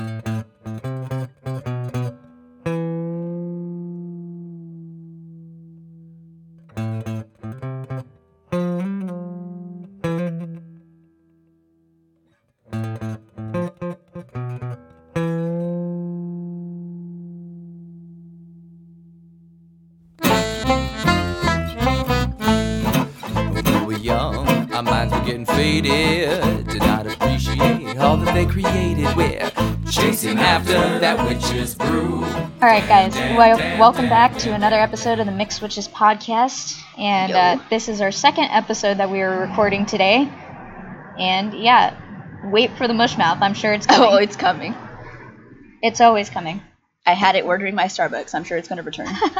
When right, guys. Well, welcome back to another episode of the Mixed Witches podcast, and uh, this is our second episode that we are recording today. And yeah, wait for the mush mouth. I'm sure it's coming. Oh, it's coming. it's always coming. I had it ordering my Starbucks. I'm sure it's going to return.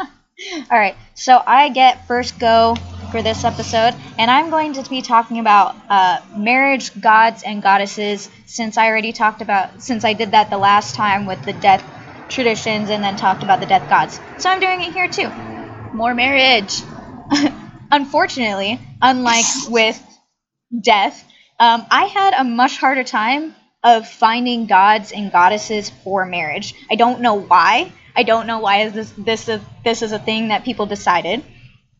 All right, so I get first go for this episode, and I'm going to be talking about uh, marriage gods and goddesses. Since I already talked about, since I did that the last time with the death traditions, and then talked about the death gods, so I'm doing it here too. More marriage. Unfortunately, unlike with death, um, I had a much harder time of finding gods and goddesses for marriage. I don't know why. I don't know why is this this a, this is a thing that people decided,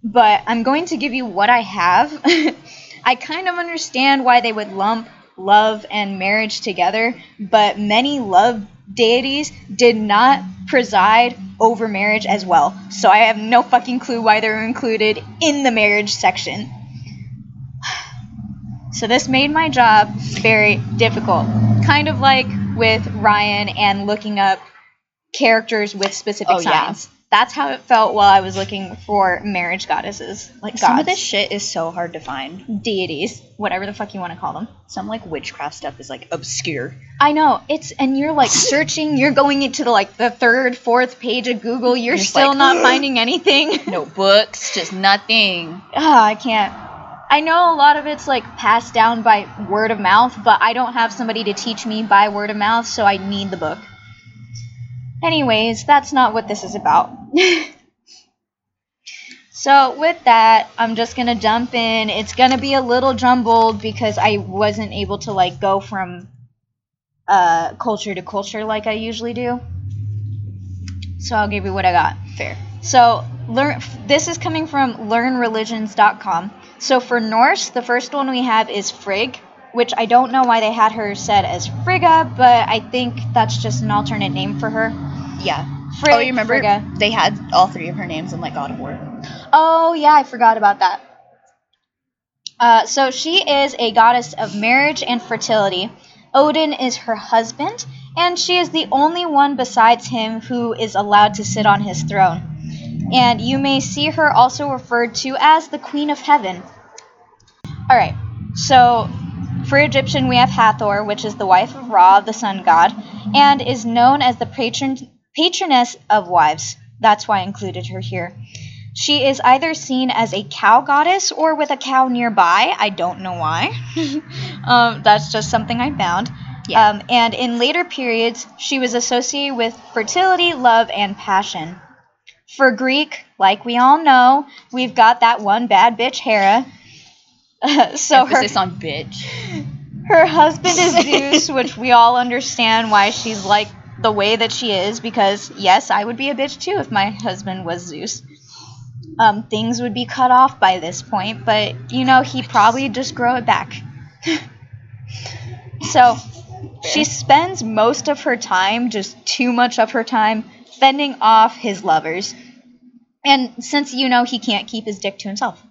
but I'm going to give you what I have. I kind of understand why they would lump love and marriage together, but many love deities did not preside over marriage as well. So I have no fucking clue why they're included in the marriage section. So this made my job very difficult. Kind of like with Rhyann and looking up characters with specific Oh, yeah. That's how it felt while I was looking for marriage goddesses. Like Some of this shit is so hard to find. deities, whatever the fuck you want to call them. Some like witchcraft stuff is like obscure. I know it's and you're like searching, you're going into the like the third, fourth page of Google. You're Just still like, not finding anything. No books, just nothing. Ah, I can't. I know a lot of it's like passed down by word of mouth, but I don't have somebody to teach me by word of mouth, so I need the book. Anyways, that's not what this is about. so, with that, I'm just gonna jump in. It's gonna be a little jumbled because I wasn't able to like go from uh, culture to culture like I usually do. So, I'll give you what I got. Fair. So, learn. This is coming from learnreligions.com. So for Norse, the first one we have is Frigg, which I don't know why they had her said as Frigga, but I think that's just an alternate name for her. Yeah. Frigg, oh, you remember Frigga. they had all three of her names in like God of War. Oh yeah, I forgot about that. Uh, so she is a goddess of marriage and fertility. Odin is her husband, and she is the only one besides him who is allowed to sit on his throne. And you may see her also referred to as the Queen of Heaven. Alright, so for Egyptian, we have Hathor, which is the wife of Ra, the sun god, and is known as the patron patroness of wives. That's why I included her here. She is either seen as a cow goddess or with a cow nearby. I don't know why. um, that's just something I found. Yeah. Um, and in later periods, she was associated with fertility, love, and passion. For Greek, like we all know, we've got that one bad bitch, Hera. so her, Emphasis on bitch. her husband is Zeus, which we all understand why she's like the way that she is, because yes, I would be a bitch too if my husband was Zeus. Um, things would be cut off by this point, but you know, he probably just grow it back. so she spends most of her time, just too much of her time, fending off his lovers. And since you know he can't keep his dick to himself,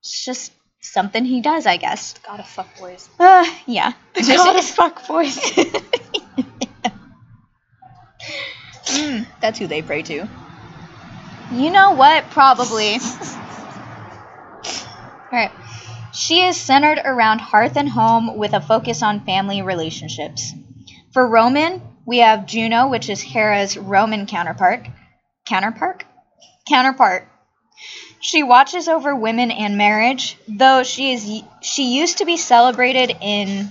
it's just something he does, I guess. Gotta fuck boys. Uh, yeah. Just- Goddess fuck boys. Mm, that's who they pray to. you know what? Probably. Alright. She is centered around hearth and home with a focus on family relationships. For Roman, we have Juno, which is Hera's Roman counterpart. Counterpart? Counterpart. She watches over women and marriage, though she is she used to be celebrated in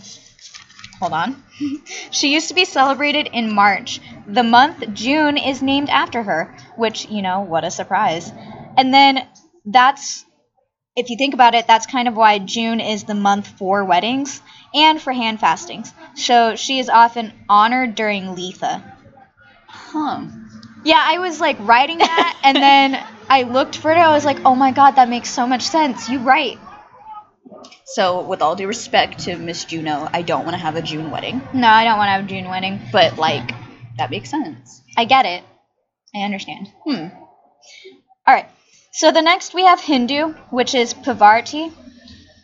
Hold on. she used to be celebrated in March. The month June is named after her, which, you know, what a surprise. And then that's if you think about it, that's kind of why June is the month for weddings. and for hand fastings. So she is often honored during Litha. Huh. Yeah, I was like writing that, and then I looked for it. I was like, oh my god, that makes so much sense. You right. So, with all due respect to Miss Juno, I don't want to have a June wedding, No, I don't want to have a June wedding. but like that makes sense. I get it. I understand. Hmm. All right. So the next we have Hindu, which is Pavarti,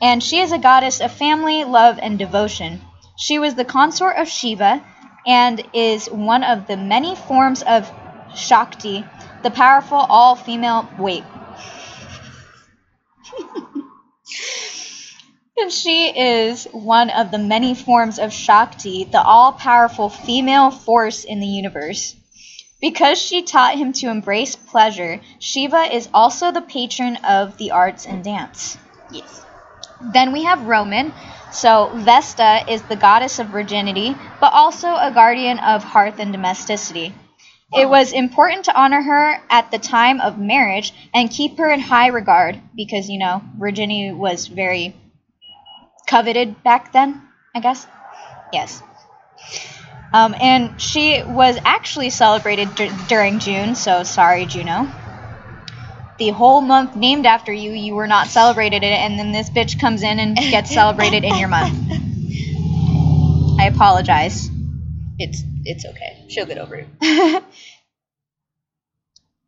and she is a goddess of family, love, and devotion. She was the consort of Shiva and is one of the many forms of Shakti, the powerful all-female. Wait. and she is one of the many forms of Shakti, the all-powerful female force in the universe. Because she taught him to embrace pleasure, Shiva is also the patron of the arts and dance. Yes. Then we have Roman. So Vesta is the goddess of virginity, but also a guardian of hearth and domesticity. It was important to honor her at the time of marriage and keep her in high regard because, you know, virginity was very coveted back then, I guess. Yes. Um, and she was actually celebrated dur- during June, so sorry, Juno. The whole month named after you, you were not celebrated it, and then this bitch comes in and gets celebrated in your month. I apologize. It's it's okay. She'll get over it.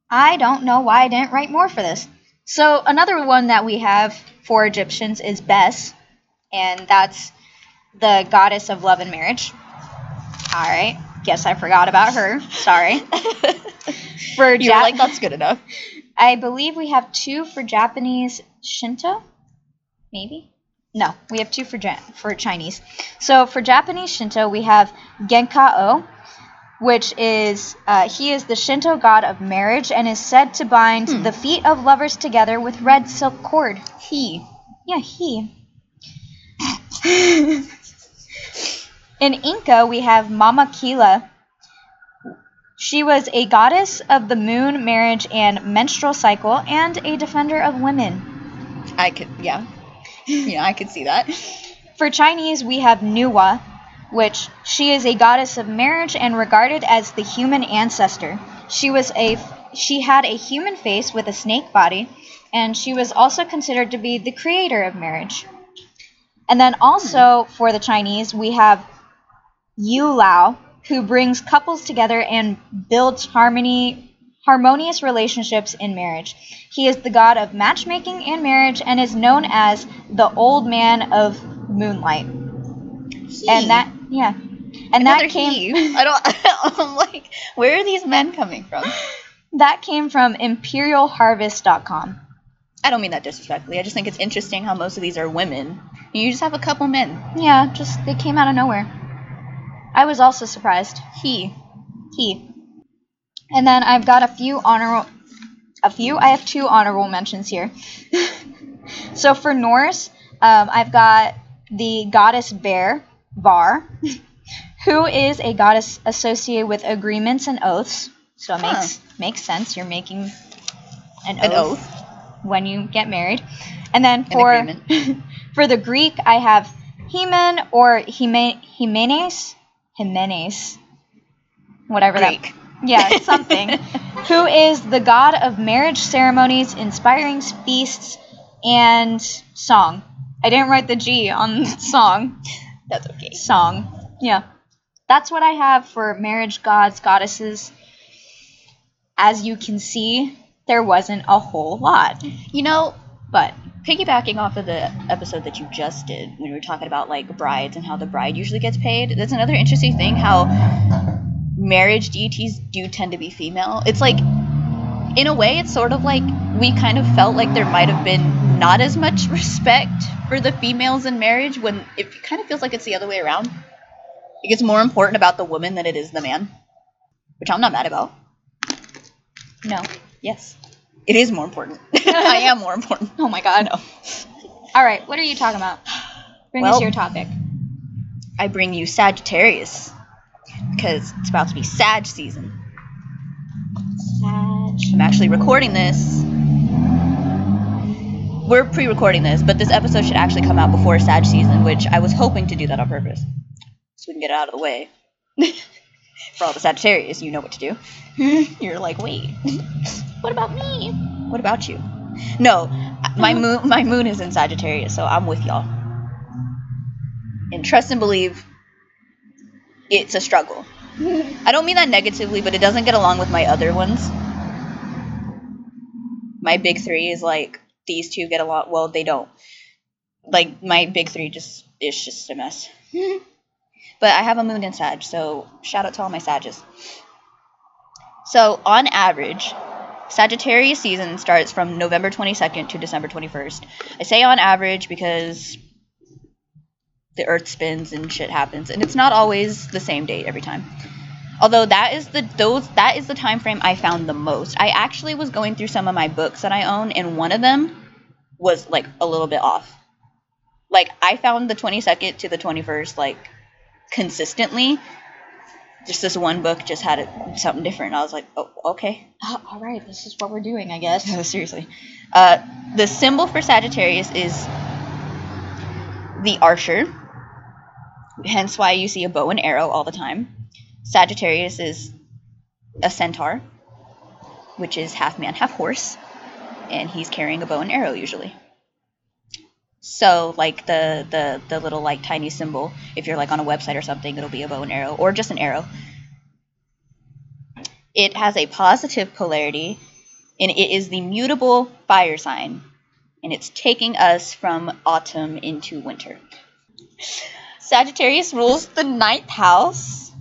I don't know why I didn't write more for this. So another one that we have for Egyptians is Bes, and that's the goddess of love and marriage. All right, guess I forgot about her. Sorry. For You're Jap- like that's good enough. I believe we have two for Japanese Shinto. Maybe. No, we have two for ja- for Chinese. So for Japanese Shinto, we have Gekka-o, which is uh, he is the Shinto god of marriage and is said to bind Hmm. the feet of lovers together with red silk cord. He. Yeah, he. In Inca, we have Mama Killa. She was a goddess of the moon, marriage, and menstrual cycle, and a defender of women. I could yeah. Yeah, I could see that. For Chinese, we have Nuwa, which she is a goddess of marriage and regarded as the human ancestor. She was a she had a human face with a snake body, and she was also considered to be the creator of marriage. And then also for the Chinese, we have Yue Lao, who brings couples together and builds harmony harmonious relationships in marriage. He is the god of matchmaking and marriage and is known as the old man of moonlight. And that yeah. And Another that came he. I don't I'm like, where are these men coming from? that came from imperialharvest.com. I don't mean that disrespectfully. I just think it's interesting how most of these are women. You just have a couple men. Yeah, just they came out of nowhere. I was also surprised. He. He. And then I've got a few honorable a few. I have two honorable mentions here. so for Norse, um, I've got the goddess Bear, Var, who is a goddess associated with agreements and oaths. So it Huh. makes makes sense. You're making an, An oath, oath. when you get married. And then for for the Greek, I have Heman or Hime, Jimenez, Jimenez, whatever that Greek. Yeah, something. who is the god of marriage ceremonies, inspiring feasts, and song. I didn't write the G on song. That's okay. Song. Yeah. That's what I have for marriage gods, goddesses. As you can see, there wasn't a whole lot. You know, But piggybacking off of the episode that you just did when we were talking about like brides and how the bride usually gets paid that's another interesting thing how marriage deities do tend to be female it's like in a way it's sort of like we kind of felt like there might have been not as much respect for the females in marriage when it kind of feels like it's the other way around It gets more important about the woman than it is the man which i'm not mad about no. yes it is more important i am more important Oh my god. no All right, what are you talking about? Bring us your topic. I bring you Sagittarius because it's about to be Sag season. Sag. I'm actually recording this we're pre-recording this, but this episode should actually come out before Sag season, which I was hoping to do that on purpose, so we can get it out of the way. For all the Sagittarius, you know what to do. You're like, wait, what about me? What about you? No, my uh-huh. moon, my moon is in Sagittarius, so I'm with y'all. And trust and believe, it's a struggle. I don't mean that negatively, but it doesn't get along with my other ones. My big three is like these two get a lot. Well, they don't. Like my big three just is just a mess. but I have a moon in Sag, so shout out to all my Sages. So on average, Sagittarius season starts from November 22nd to December 21st. I say on average because the earth spins and shit happens. And it's not always the same date every time. Although that is the those that is the time frame i found the most. I actually was going through some of my books that i own and one of them was like a little bit off. Like i found the 22nd to the 21st like consistently. Just this one book just had it, something different. I was like oh okay. Oh, all right, this is what we're doing, I guess. no, seriously. Uh, the symbol for Sagittarius is the archer, hence why you see a bow and arrow all the time. Sagittarius is a centaur, which is half man, half horse, and he's carrying a bow and arrow usually. So, like the the the little like tiny symbol, if you're like on a website or something, it'll be a bow and arrow or just an arrow. It has a positive polarity, and it is the mutable fire sign, and it's taking us from autumn into winter. Sagittarius rules the ninth house,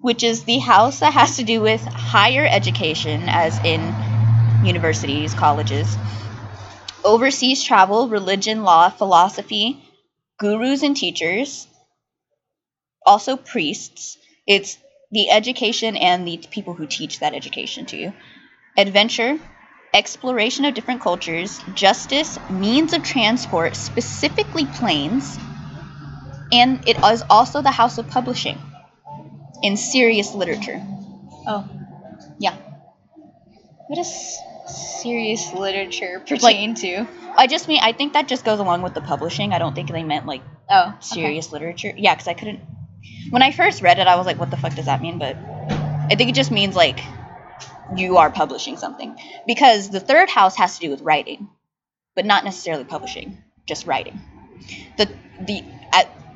which is the house that has to do with higher education, as in universities, colleges, overseas travel, religion, law, philosophy, gurus and teachers, also priests. It's the education and the people who teach that education to you. Adventure, exploration of different cultures, justice, means of transport, specifically planes, and it is also the house of publishing in serious literature. Oh, yeah. What does serious literature pertain to? I just mean I think that just goes along with the publishing. I don't think they meant like Oh, okay. serious literature. Yeah, because I couldn't. When I first read it, I was like, "What the fuck does that mean?" But I think it just means like you are publishing something because the third house has to do with writing, but not necessarily publishing, just writing. The the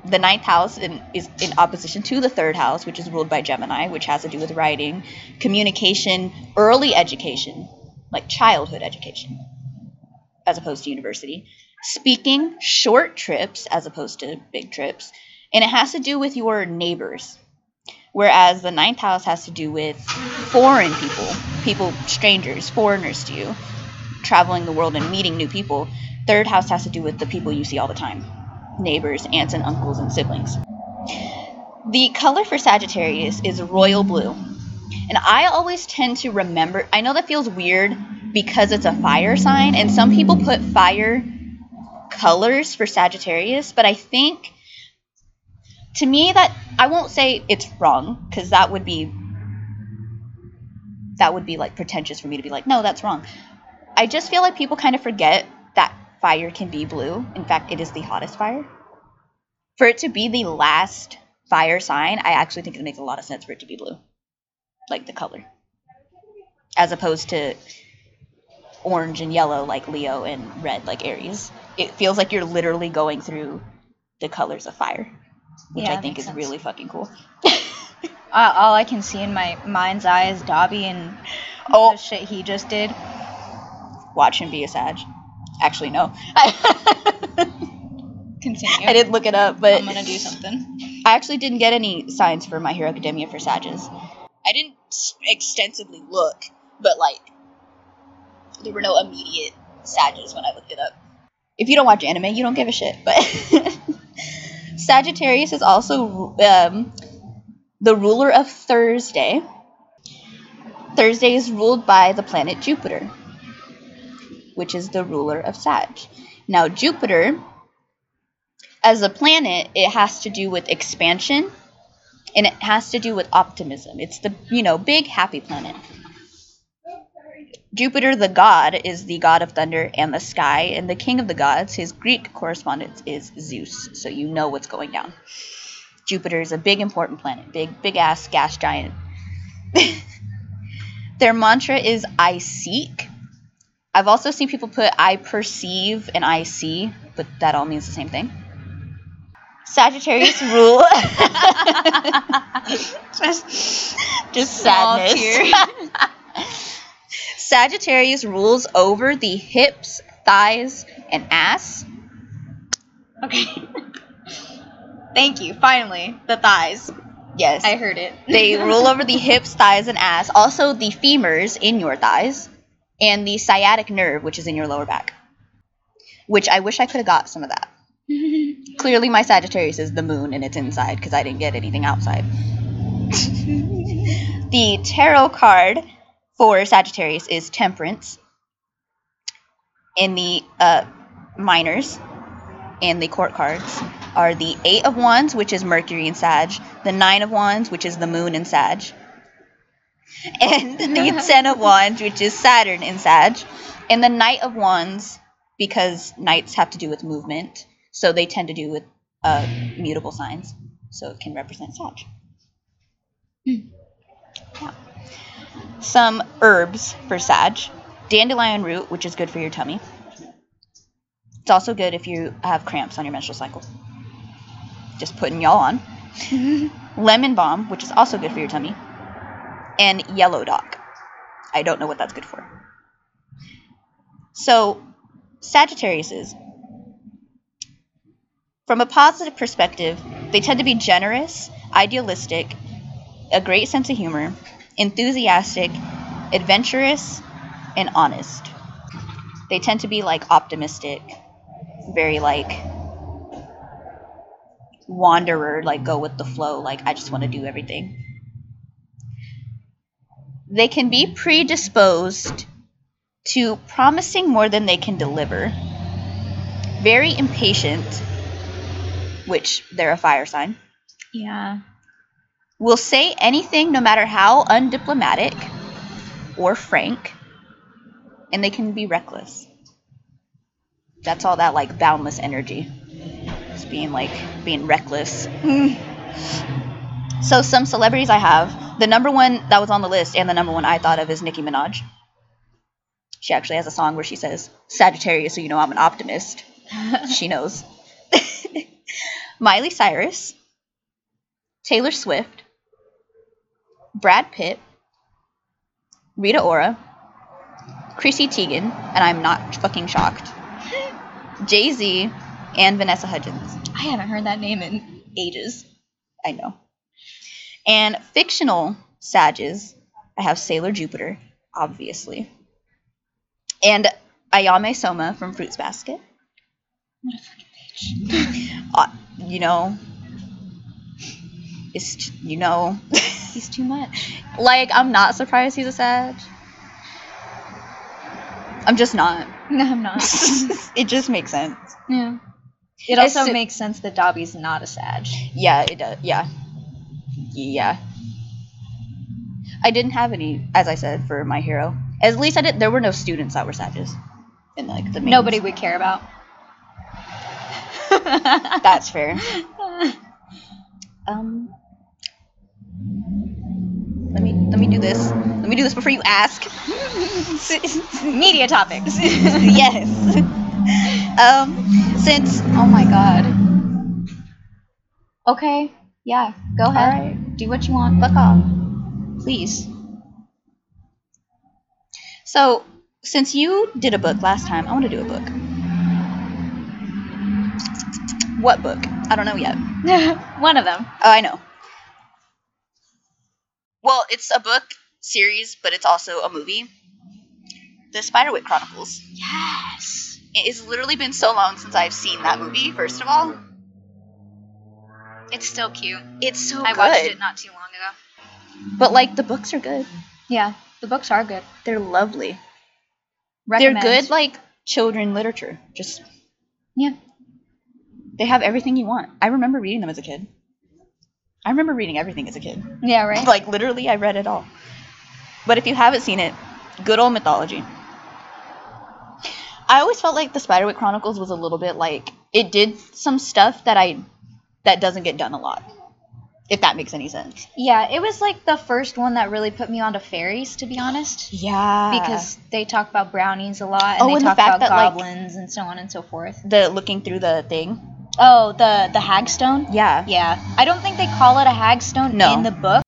the ninth house in, is in opposition to the third house, which is ruled by Gemini, which has to do with writing, communication, early education, like childhood education, as opposed to university, speaking, short trips as opposed to big trips, and it has to do with your neighbors. Whereas the ninth house has to do with foreign people, people, strangers, foreigners to you, traveling the world and meeting new people. Third house has to do with the people you see all the time neighbors, aunts and uncles, and siblings. The color for Sagittarius is royal blue. And I always tend to remember, I know that feels weird because it's a fire sign, and some people put fire colors for Sagittarius, but I think to me that I won't say it's wrong because that would be that would be like pretentious for me to be like, no, that's wrong. I just feel like people kind of forget fire can be blue. In fact, it is the hottest fire. For it to be the last fire sign, I actually think it makes a lot of sense for it to be blue. Like the color. As opposed to orange and yellow like Leo and red like Aries. It feels like you're literally going through the colors of fire, which Yeah, I think is sense. really fucking cool. Uh, all I can see in my mind's eye is Dobby and Oh. the shit he just did. Watch him be a Sag. Actually, no. Continue. I didn't look it up, but I'm gonna do something. I actually didn't get any signs for My Hero Academia for Sages. I didn't extensively look, but like there were no immediate Sages when I looked it up. If you don't watch anime, you don't give a shit. But Sagittarius is also um, the ruler of Thursday. Thursday is ruled by the planet Jupiter, which is the ruler of Sag. Now, Jupiter, as a planet, it has to do with expansion and it has to do with optimism. It's the, you know, big happy planet. Jupiter, the god, is the god of thunder and the sky, and the king of the gods, his Greek correspondence is Zeus, so you know what's going down. Jupiter is a big, important planet, big, big ass gas giant. Their mantra is I seek. I've also seen people put I perceive and I see, but that all means the same thing. Sagittarius rule. just, just sadness. Sagittarius rules over the hips, thighs, and ass. Okay. Thank you. Finally, the thighs. Yes. I heard it. they rule over the hips, thighs, and ass. Also, the femurs in your thighs, and the sciatic nerve, which is in your lower back. Which I wish I could have got some of that. Clearly, my Sagittarius is the moon, and it's inside because I didn't get anything outside. the tarot card for Sagittarius is Temperance. And the uh, minors and the court cards are the Eight of Wands, which is Mercury and Sag, the Nine of Wands, which is the Moon and Sag, and the Ten of Wands, which is Saturn and Sag, and the Knight of Wands, because knights have to do with movement, so they tend to do with uh, mutable signs, so it can represent Sag. Yeah. Some herbs for Sag dandelion root, which is good for your tummy. It's also good if you have cramps on your menstrual cycle. Just putting y'all on. Lemon balm, which is also good for your tummy. And yellow dock. I don't know what that's good for. So, Sagittariuses, from a positive perspective, they tend to be generous, idealistic, a great sense of humor, enthusiastic, adventurous, and honest. They tend to be like optimistic, very like wanderer, like go with the flow, like I just want to do everything. They can be predisposed to promising more than they can deliver. Very impatient, which they're a fire sign. Yeah. Will say anything no matter how undiplomatic or frank, and they can be reckless. That's all that like boundless energy. Just being like being reckless. so some celebrities I have, the number one that was on the list and the number one I thought of is Nicki Minaj. She actually has a song where she says, Sagittarius, so you know I'm an optimist. she knows. Miley Cyrus, Taylor Swift, Brad Pitt, Rita Ora, Chrissy Teigen, and I'm not fucking shocked. Jay Z, and Vanessa Hudgens. I haven't heard that name in ages. I know. And fictional Sages, I have Sailor Jupiter, obviously. And Ayame Soma from Fruits Basket. What a fucking bitch. Uh, you know, it's, you know, He's too much. like, I'm not surprised he's a Sag. I'm just not. No, I'm not. it just makes sense. yeah. It also makes sense that Dobby's not a Sag. Yeah, it does. Yeah. Yeah. I didn't have any, as I said, for my hero. At least I did. There were no students that were Sages. In like the. Nobody would care about. That's fair. Um. Let me let me do this. Let me do this before you ask. Media topics. yes. Um. Since oh my god. Okay. Yeah. Go ahead. Do what you want. fuck off. Please. So since you did a book last time, I want to do a book. What book? I don't know yet. One of them. Oh, I know. Well, it's a book series, but it's also a movie. The Spiderwick Chronicles. Yes. It has literally been so long since I've seen that movie, first of all. It's still cute. It's so I good. watched it not too long ago. But, like, the books are good. Yeah. The books are good. They're lovely. Recommend. They're good, like, children literature. Just, Yeah. they have everything you want. I remember reading them as a kid. I remember reading everything as a kid. Yeah. Right. Like, literally, I read it all. But if you haven't seen it, Good old mythology. I always felt like the Spiderwick Chronicles was a little bit like it did some stuff that I that doesn't get done a lot. If that makes any sense. Yeah, it was like the first one that really put me onto fairies, to be honest. Yeah. Because they talk about brownies a lot, and Oh, they and the talk fact about that, like- goblins and so on and so forth. the looking through the thing. Oh, the the hagstone. Yeah. Yeah, I don't think they call it a hagstone No. in the book.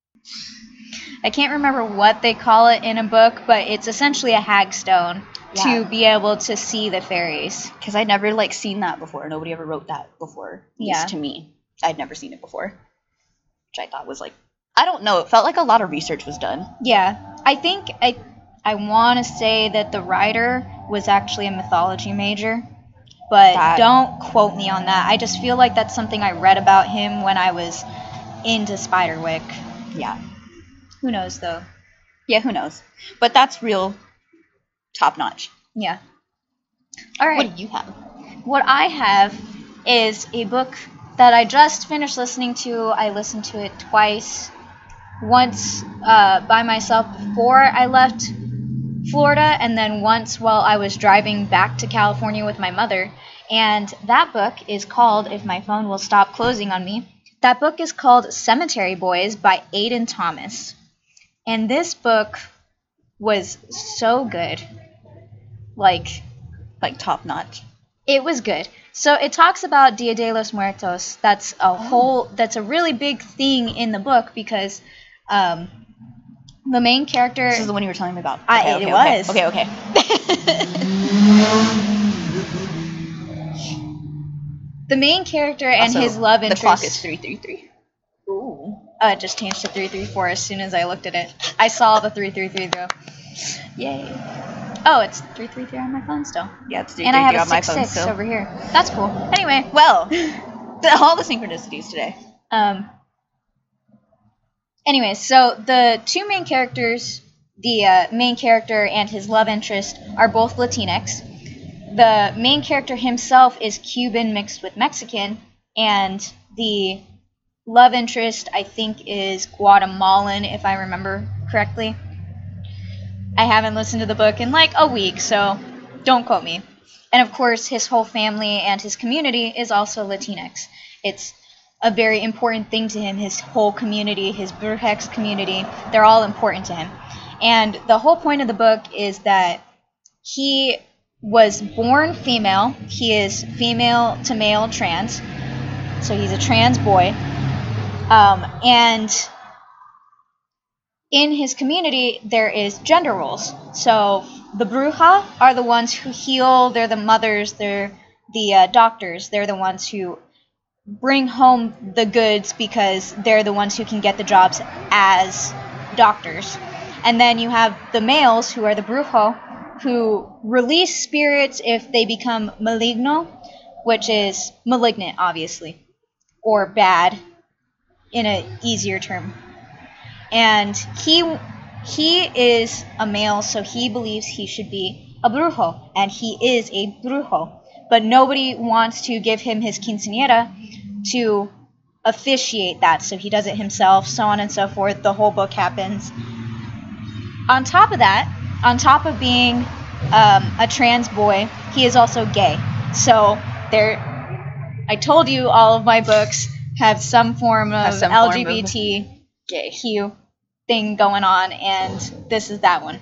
I can't remember what they call it in a book, but it's essentially a hagstone Yeah. to be able to see the fairies. Because I'd never like seen that before. Nobody ever wrote that before. Yeah. to me. I'd never seen it before. Which I thought was like I don't know, it felt like a lot of research was done. Yeah, I think I I want to say that the writer was actually a mythology major, but That- don't quote me on that. I just feel like that's something I read about him when I was into Spiderwick. Yeah. Who knows though? Yeah, who knows? But that's real top notch. Yeah. All right. What do you have? What I have is a book that I just finished listening to. I listened to it twice. Once uh, by myself before I left Florida, and then once while I was driving back to California with my mother. And that book is called, if my phone will stop closing on me, that book is called Cemetery Boys by Aiden Thomas. And this book was so good. Like, Like top notch. It was good. So it talks about Dia de los Muertos. That's a whole. That's a really big thing in the book because um, the main character. This is the one you were telling me about. I- okay, it okay, was. Okay, okay. the main character and Also, his love interest. The clock is 333. Ooh. Uh, it just changed to three three four as soon as I looked at it. I saw the three three three though. Yay. Oh, it's three three three on my phone still. Yeah, it's 333 and I have a six six still. over here. That's cool. Anyway, Well, the, all the synchronicities today. Um. Anyways, so the two main characters, the uh, main character and his love interest, are both Latinx. The main character himself is Cuban mixed with Mexican, and the love interest, I think, is Guatemalan, if I remember correctly. I haven't listened to the book in like a week, so don't quote me. And of course, his whole family and his community is also Latinx. It's a very important thing to him. His whole community, his Brujex community, they're all important to him. And the whole point of the book is that he was born female. He is female to male trans. So he's a trans boy. Um, and in his community, there is gender roles. So the bruja are the ones who heal. They're the mothers. They're the uh, doctors. They're the ones who bring home the goods because they're the ones who can get the jobs as doctors. And then you have the males who are the brujo who release spirits if they become maligno, which is malignant, obviously, or bad in an easier term. And he he is a male, so he believes he should be a brujo, and he is a brujo. But nobody wants to give him his quinceañera to officiate that, so he does it himself, so on and so forth. The whole book happens. On top of that, on top of being um, a trans boy, he is also gay. So there, I told you all of my books have some form of some form of- Gay. Q thing going on, and this is that one.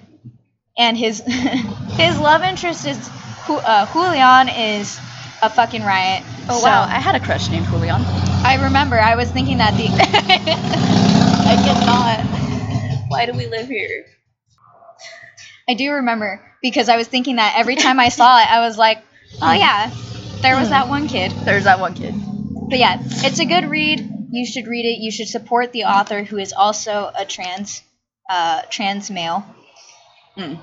And his his love interest is uh, Julian is a fucking riot. Oh So, wow, I had a crush named Julian. I remember. I was thinking that the I cannot. Why do we live here? I do remember because I was thinking that every time I saw it, I was like, oh yeah, there was that one kid. There's that one kid. But yeah, it's a good read. You should read it. You should support the author who is also a trans uh, trans male. Mm.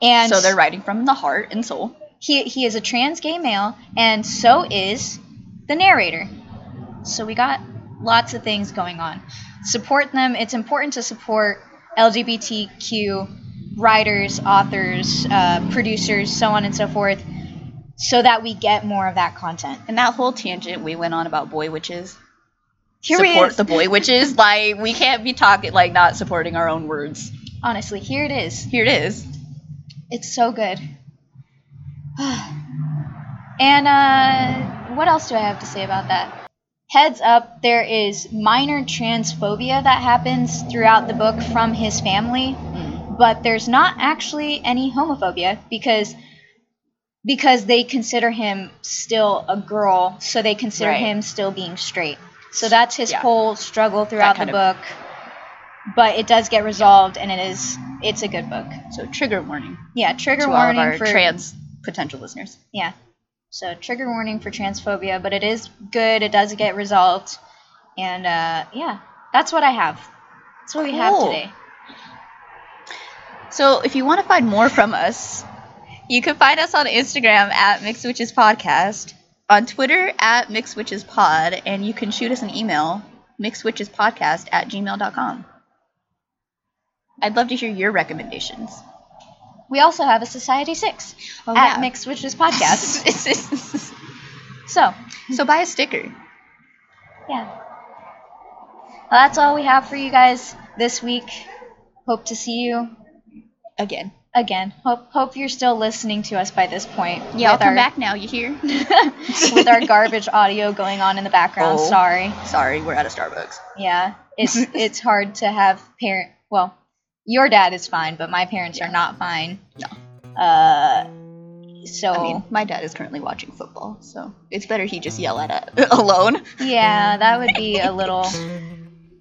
And So they're writing from the heart and soul. he he is a trans gay male, and so is the narrator. So we got lots of things going on. Support them. It's important to support LGBTQ writers, authors, uh, producers, so on and so forth, so that we get more of that content. And that whole tangent we went on about boy witches. Here support is. the boy witches. Like we can't be talking like not supporting our own words. Honestly, here it is. Here it is. It's so good. and uh, what else do I have to say about that? Heads up, there is minor transphobia that happens throughout the book from his family, Mm. but there's not actually any homophobia because because they consider him still a girl, so they consider Right. him still being straight. So that's his Yeah. whole struggle throughout the book. But it does get resolved, and it is it's a good book. So trigger warning Yeah, trigger to all of warning our for trans potential listeners. yeah. So trigger warning for transphobia, but it is good. It does get resolved, and uh, yeah, that's what I have. That's what we have today. So if you want to find more from us, you can find us on Instagram at Mixed Witches Podcast, on Twitter at MixWitchesPod, and you can shoot us an email, mixedwitchespodcast at gmail.com. I'd love to hear your recommendations. We also have a Society Six Oh, at yeah. Mixed Witches Podcast. so so buy a sticker. yeah, well, that's all we have for you guys this week. Hope to see you Again. Again. Hope hope you're still listening to us by this point. Yeah, I'll come our, back now, you hear? with our garbage audio going on in the background. Oh. Sorry. Sorry, we're at a Starbucks. Yeah, it's it's hard to have parent. Well, your dad is fine, but my parents are not fine. No. Uh, so I mean, my dad is currently watching football, so it's better he just yell at it alone. yeah, that would be a little.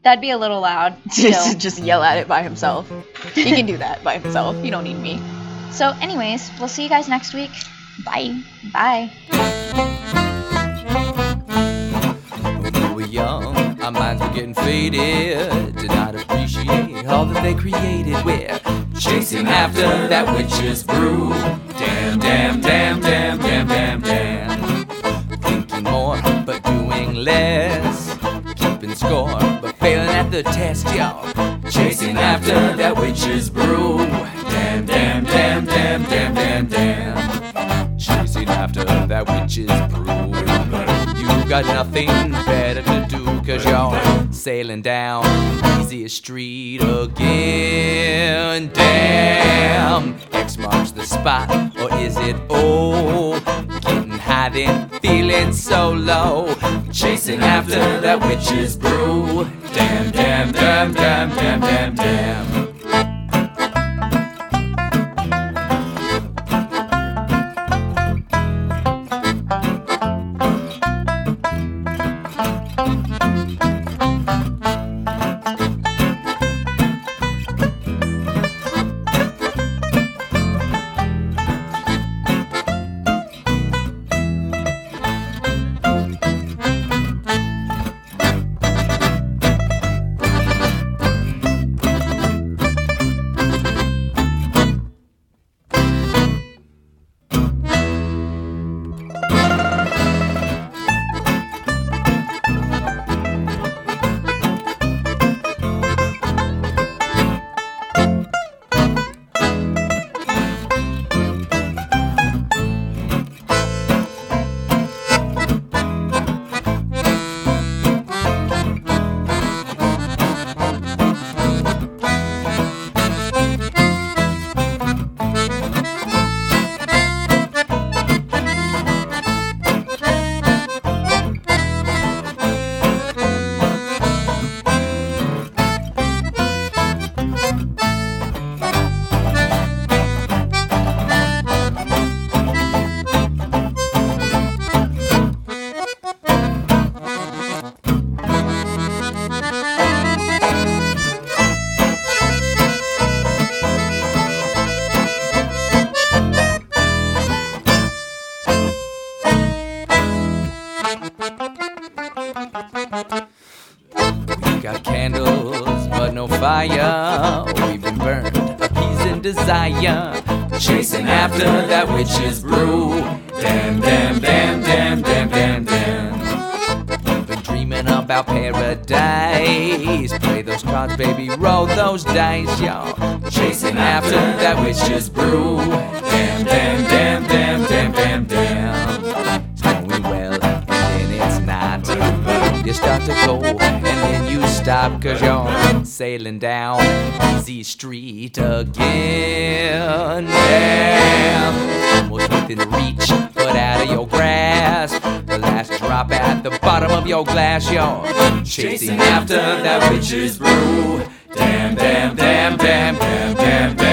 That'd be a little loud. just, just yell at it by himself. He can do that by himself. You don't need me. So, anyways, we'll see you guys next week. Bye. Bye. When we were young, our minds were getting faded. Did not appreciate all that they created. We're chasing after that witch's brew. Damn, damn, damn, damn, damn, damn, damn. Thinking more, but doing less. Keeping score, but failing at the test, y'all. Chasing after that witch's brew. Damn, damn, damn, damn, damn, damn, damn. Chasing after that witch's brew. You got nothing better to do, cause you're sailing down the easiest street again. Damn, X marks the spot, or is it O? Getting high then, feeling so low. Chasing after that witch's brew. Damn, damn, damn, damn, damn, damn, damn. About paradise. Play those cards, baby, roll those dice, y'all. Chasing after that which is brew. Damn, damn, damn, damn, damn, damn, damn. It's going well, and then it's not. you start to go, and then you stop cause you're sailing down easy street again. Damn, almost within reach, blood out of your grasp. The last drop at the bottom of your glass, you're chasing after that witch's brew. Damn, damn, damn, damn, damn, damn, damn.